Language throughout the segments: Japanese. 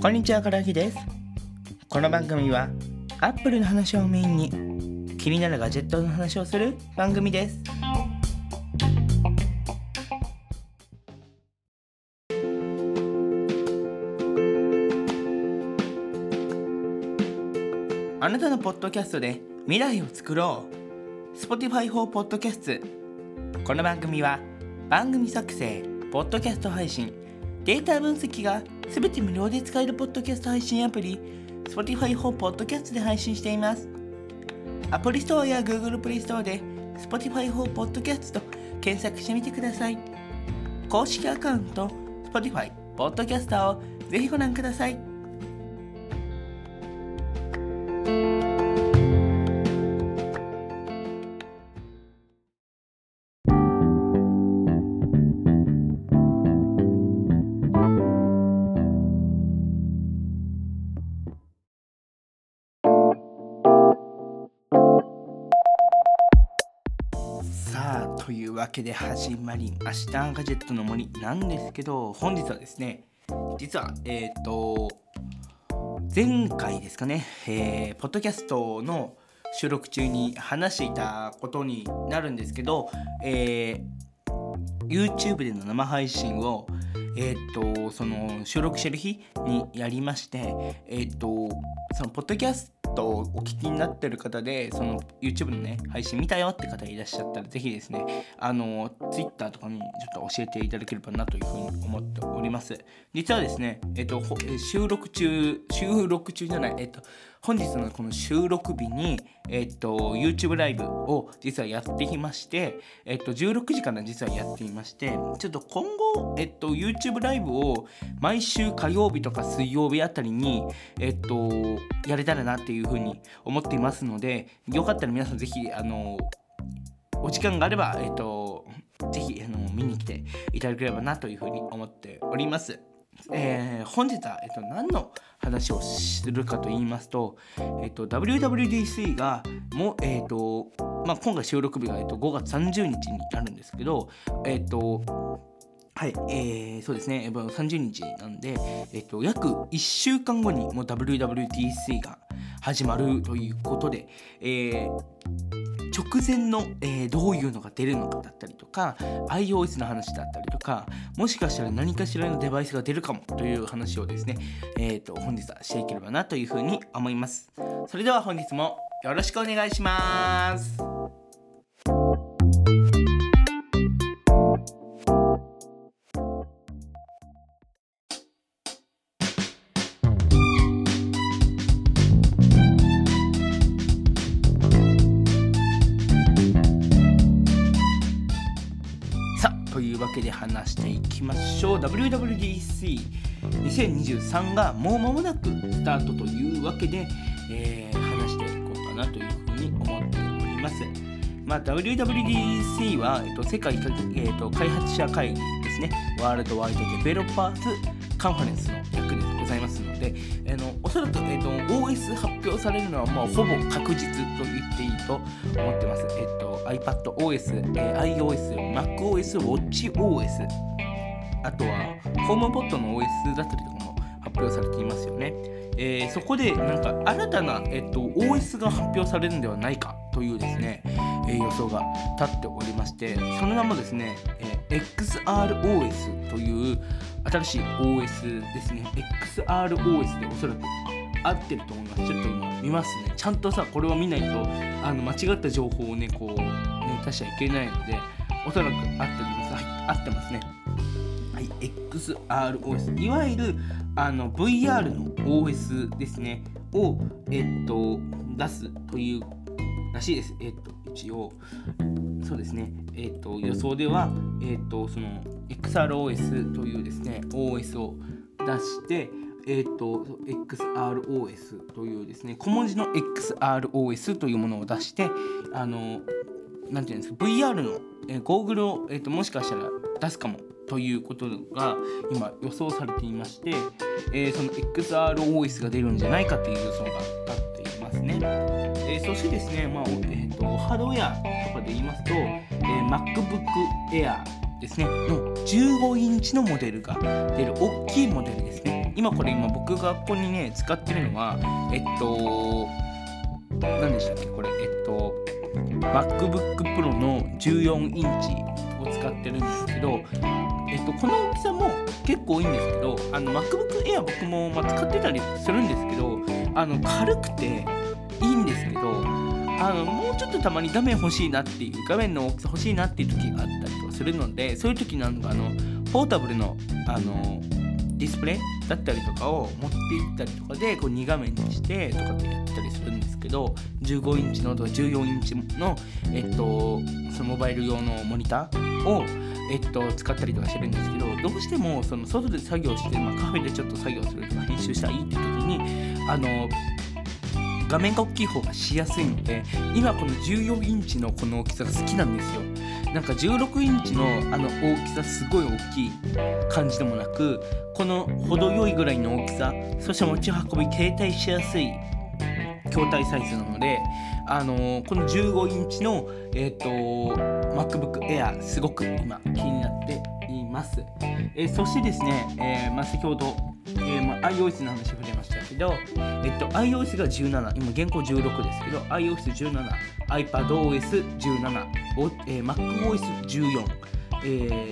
こんにちは、からきです。この番組は、アップルの話をメインに、気になるガジェットの話をする番組です。あなたのポッドキャストで未来を作ろう Spotify for Podcast この番組は番組作成、ポッドキャスト配信、データ分析がすべて無料で使えるポッドキャスト配信アプリ Spotify for Podcast で配信しています。アプリストアや Google プレイストアで Spotify for Podcast と検索してみてください。公式アカウント Spotify Podcaster をぜひご覧ください。わけで始まりましたガジェットの森なんですけど本日はですね実はえっ、と前回ですかね、えーポッドキャストの収録中に話していたことになるんですけど、えー YouTube での生配信をえーっとその収録してる日にやりましてえーっとそのポッドキャストをお聞きになってる方でその YouTube のね配信見たよって方いらっしゃったら是非ですねあの Twitter とかにちょっと教えていただければなというふうに思っております。実はですねえっと収録中収録中じゃないえっと本日のこの収録日に、えっと、YouTube ライブを実はやっていまして、えっと、16時から実はやっていまして、ちょっと今後、えっと、YouTube ライブを毎週火曜日とか水曜日あたりに、えっと、やれたらなっていうふうに思っていますので、よかったら皆さんぜひ、あの、お時間があれば、えっと、ぜひあの見に来ていただければなというふうに思っております。えー本日は、えっと、何の話をするかと言いますと、えっと、WWDC がもう、えっとまあ、今回収録日が、えっと、5月30日になるんですけど、えっとはい、えー、そうですね、やっぱ30日なんで、えっと、約1週間後にもう WWDC が始まるということで、えー直前の、えーどういうのが出るのかだったりとか iOS の話だったりとかもしかしたら何かしらのデバイスが出るかもという話をですね、えー、と本日はしていければなというふうに思います。それでは本日もよろしくお願いします。けで話していきましょう。WWDC2023 がもう間もなくスタートというわけで、えー話していこうかなというふうに思っております。まあ、WWDC は、えっと、世界、えーと、開発者会議ですね、ワールドワイドデベロッパーズカンファレンスの略でございますの、おそらく、えっと、OS 発表されるのは、まあ、ほぼ確実と言っていいと思ってます。えっと、iPadOS、えー iOS、MacOS、WatchOS、あとは、ホームポットの OS だったりとかも発表されていますよね。えーそこでなんか新たな、えっと、OS が発表されるんではないかというですね、えー予想が立っておりましてその名もですね、えー XROS という新しい OS ですね。XROS でおそらく合ってると思います。ちょっと今見ますね。ちゃんとさこれを見ないとあの間違った情報をねこうね出しちゃいけないのでおそらく合ってます。はい合ってますね。はい、XROS いわゆるあの VR の OS ですね。を、えっと、出すというらしいです。えっと、一応。そうですね、えっと、予想では、えっと、その XROS というですね OS を出してえっと XROS というですね小文字の XROS というものを出してあのなんていうんですか VR の、えーゴーグルを、えー、ともしかしたら出すかもということが今予想されていまして、えーその XROS が出るんじゃないかという予想が立っていますね。えーそしてですね、まあえー、とハードウェアとかで言いますと、えー MacBook Air ですね。の15インチのモデルが出る大きいモデルですね。今これ今僕がここにね使ってるのはえっと何でしたっけこれ。えっと MacBook Pro の14インチを使ってるんですけどえっと、この大きさも結構いいんですけどあの MacBook Air 僕も、ま使ってたりするんですけどあの軽くていいんですけどあのもうちょっとたまに画面欲しいなっていう画面の大きさ欲しいなっていう時があったりとかするのでそういう時なんかあのポータブルのあのディスプレイだったりとかを持っていったりとかでこう2画面にしてとかってやったりするんですけど15インチのとか14インチの、えっと、そのモバイル用のモニターを、えっと、使ったりとかしてるんですけどどうしてもその外で作業して、まあ、カフェでちょっと作業するとか編集したらいいって時にあの画面が大きい方がしやすいので今この14インチのこの大きさが好きなんですよ。なんか16インチのあの大きさすごい大きい感じでもなくこの程よいぐらいの大きさそして持ち運び携帯しやすい筐体サイズなのであのー、この15インチの、えーと、MacBook Air すごく今気になっています、えー、そしてですね、えーまあ、先ほど、えーまあ、iOS の話触れど、えっと、iOS が17今現行16ですけど iOS17 iPadOS17、えー、MacOS14 え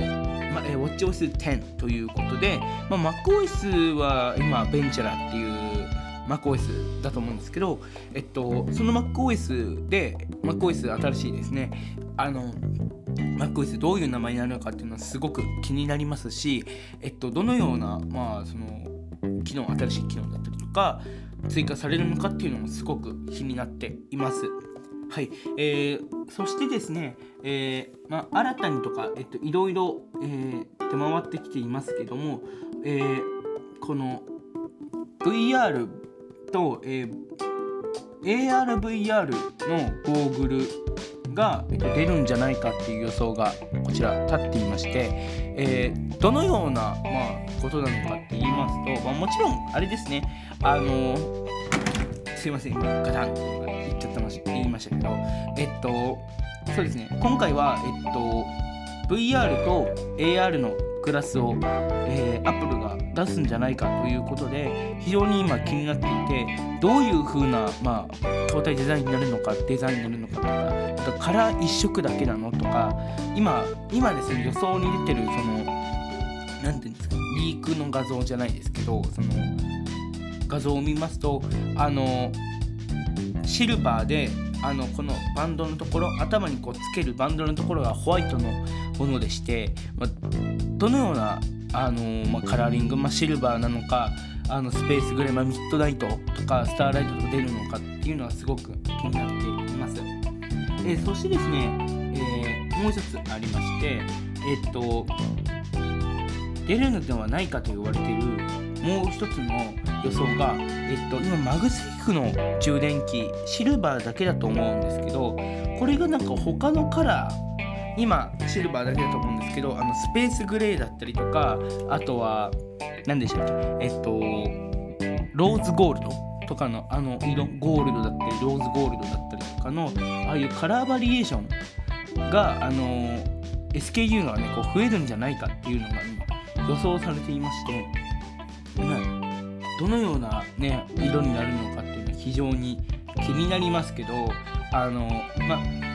ーまえー、WatchOS10 ということで、まあ、MacOS は今ベンチャラっていう MacOS だと思うんですけど、えっと、その MacOS で MacOS 新しいですね。あの MacOS どういう名前になるのかっていうのはすごく気になりますし、えっと、どのような、まあ、その機能新しい機能だっか追加されるのかっていうのもすごく気になっています。はい、えー、そしてですね、えー、まあ、新たにとか、えっと、いろいろ、えー、出回ってきていますけども、えー、この VR と、えー、ARVR のゴーグルが、えっと、出るんじゃないかっていう予想がこちら立っていまして、えー、どのような、まあ、ことなのかって言いますと、まあ、もちろんあれですね。あのすいませんガタンって言っちゃったまし言いましたけどえっとそうですね。今回はえっと VR と AR のグラスを、えー、アップルが出すんじゃないかということで非常に今気になっていてどういう風なまあ筐体デザインになるのかデザインになるのかとかあとカラー一色だけなのとか今今ですね予想に出てるその何て言うんですかリークの画像じゃないですけどその画像を見ますとあのシルバーであのこのバンドのところ頭にこうつけるバンドのところがホワイトのものでして、まあ、どのようなあのー、まあ、カラーリング、まあ、シルバーなのかあのスペースグレー、まあ、ミッドナイトとかスターライトとか出るのかっていうのはすごく気になっています。えー、そしてですね、えー、もう一つありましてえっと出るのではないかと言われているもう一つの予想が、えっと、今 MagSafe の充電器シルバーだけだと思うんですけどこれがなんか他のカラー今シルバーだけだと思うんですけどあのスペースグレーだったりとかあとは何でしたっけえっとローズゴールドとかのあの色ゴールドだったりローズゴールドだったりとかのああいうカラーバリエーションがあの SKU がねこう増えるんじゃないかっていうのが今予想されていまして、まどのような、ね、色になるのかっていうのは非常に気になりますけどあのまあ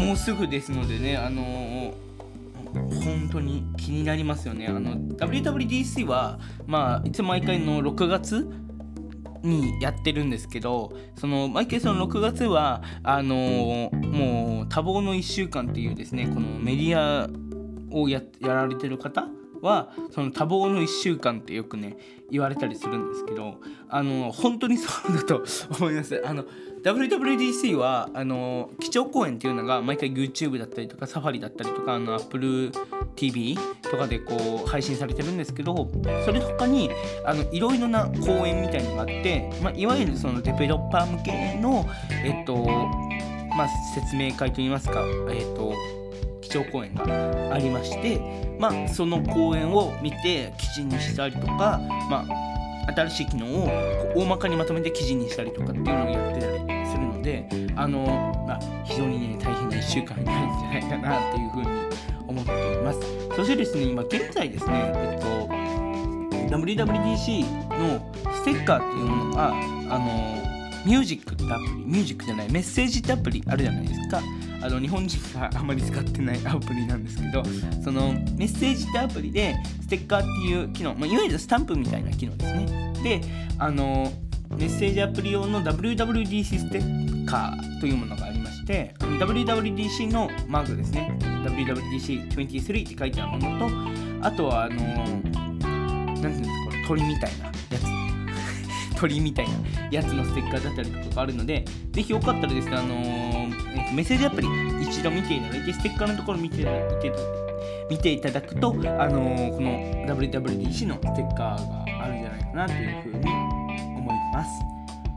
もうすぐですのでね、あのー、本当に気になりますよね。WWDC は、まあ、いつも毎回の6月にやってるんですけどその毎回その6月はあのー、もう多忙の1週間っていうですねこのメディアをやられてる方はその多忙の1週間ってよくね言われたりするんですけどあの本当にそうだと思いますあの WWDC はあの基調講演っていうのが毎回 YouTube だったりとかサファリだったりとかあの AppleTV とかでこう配信されてるんですけどそれ他にあのいろいろな講演みたいのがあって、まあ、いわゆるそのデベロッパー向けのえっとまあ説明会といいますかえっと基調講演がありまして、まあ、その講演を見て記事にしたりとか、まあ、新しい機能を大まかにまとめて記事にしたりとかっていうのをやってたりするのであの、まあ、非常にね大変な1週間になるんじゃないかなっていうふうに思っています。そしてですね今現在ですねえっと WWDC のステッカーっていうものがあのミュージックってアプリミュージックじゃないメッセージってアプリあるじゃないですか。あの日本人があまり使ってないアプリなんですけどそのメッセージってアプリでステッカーっていう機能、まあ、いわゆるスタンプみたいな機能ですね。であのメッセージアプリ用の WWDC ステッカーというものがありまして WWDC のマークですね。WWDC23 って書いてあるものとあとはあの何ていうんですかこれ鳥みたいなやつ。鳥みたいなやつのステッカーだったりとかあるのでぜひよかったらですねあのー、メッセージアプリ一度見ていただいてステッカーのところ見ていただいて見ていただくと、あのー、この WWDC のステッカーがあるんじゃないかなというふうに思います。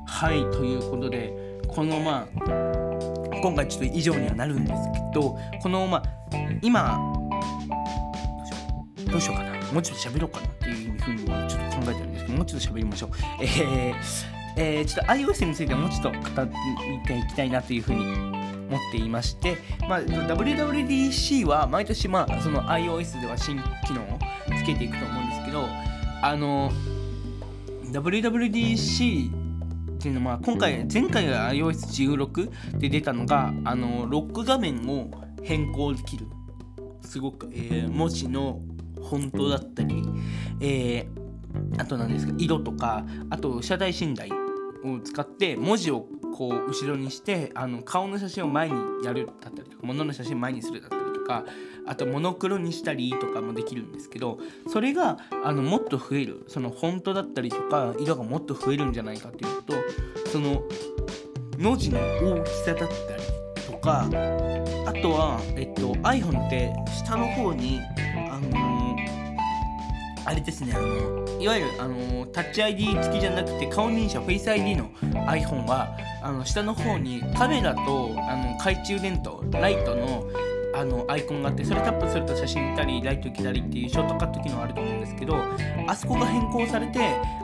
はいということでこのまあ今回ちょっと以上にはなるんですけどこのまあ今どうしようかなもうちょっと喋ろうかなっていうふうにちょっと考えてるんですけどもうちょっと喋りましょう。えーえー、ちょっと iOS についてはもうちょっと語っていきたいなというふうに思っていまして、まあ、WWDC は毎年、まあ、その iOS では新機能をつけていくと思うんですけどあの WWDC っていうのは今回前回が iOS16 で出たのがあのロック画面を変更できるすごく、えー、文字のフォントだったり、えー、あと何ですか色とかあと車体寝台を使って文字をこう後ろにしてあの顔の写真を前にやるだったりとか物の写真を前にするだったりとかあとモノクロにしたりとかもできるんですけどそれがあのもっと増えるそのフォントだったりとか色がもっと増えるんじゃないかっていうとその文字の大きさだったりとかあとは、えっと、iPhone って下の方にあれですねあのいわゆるあのタッチ ID 付きじゃなくて顔認証フェイス ID の iPhone はあの下の方にカメラとあの懐中電灯ライトのあのアイコンがあってそれタップすると写真見たりライト来たりっていうショートカット機能あると思うんですけどあそこが変更されて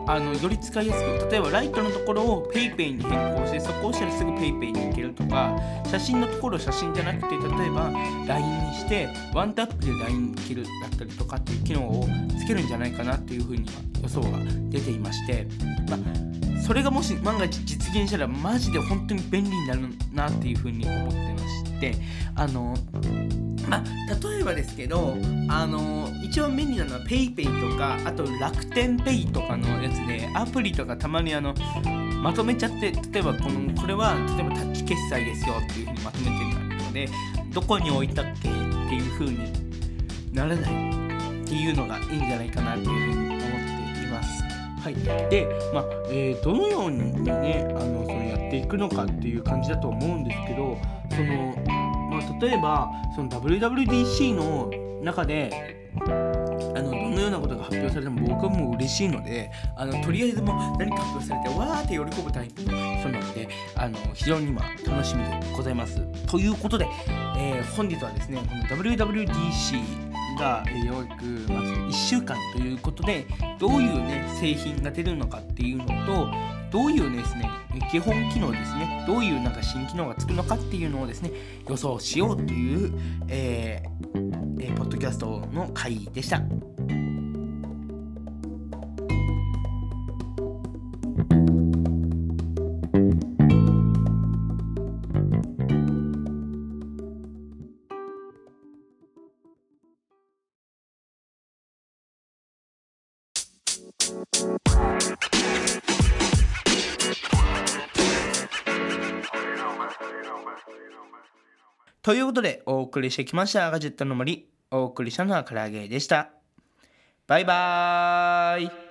あのより使いやすく例えばライトのところを PayPay に変更してそこを押したらすぐ PayPay に行けるとか写真のところを写真じゃなくて例えば LINE にしてワンタップで LINE 行けるだったりとかっていう機能をつけるんじゃないかなっていうふうには予想が出ていまして、まあそれがもし万が一実現したらマジで本当に便利になるなっていうふうに思ってまして。あのまあ例えばですけどあの一番便利なのは PayPay とかあと楽天 Pay とかのやつでアプリとかたまにあのまとめちゃって例えばこのこれは例えばタッチ決済ですよっていうふうにまとめてるのでどこに置いたっけっていうふうにならないっていうのがいいんじゃないかなっていうふうに思っています。はい、で、まあえー、どのようにねあのそのやっていくのかっていう感じだと思うんですけどその、まあ、例えばその WWDC の中であのどのようなことが発表されても僕はもう嬉しいのであのとりあえずもう何か発表されてわーって喜ぶタイプの人なのであの非常に今楽しみでございます。ということで、えー、本日はですねこの WWDC が、え、ようやくまず1週間ということでどういうね製品が出るのかっていうのとどういうですね基本機能ですねどういうなんか新機能がつくのかっていうのをですね予想しようという、えーえー、ポッドキャストの回でした。ということでお送りしてきました。ガジェットの森。お送りしたのは唐揚げでした。バイバーイ。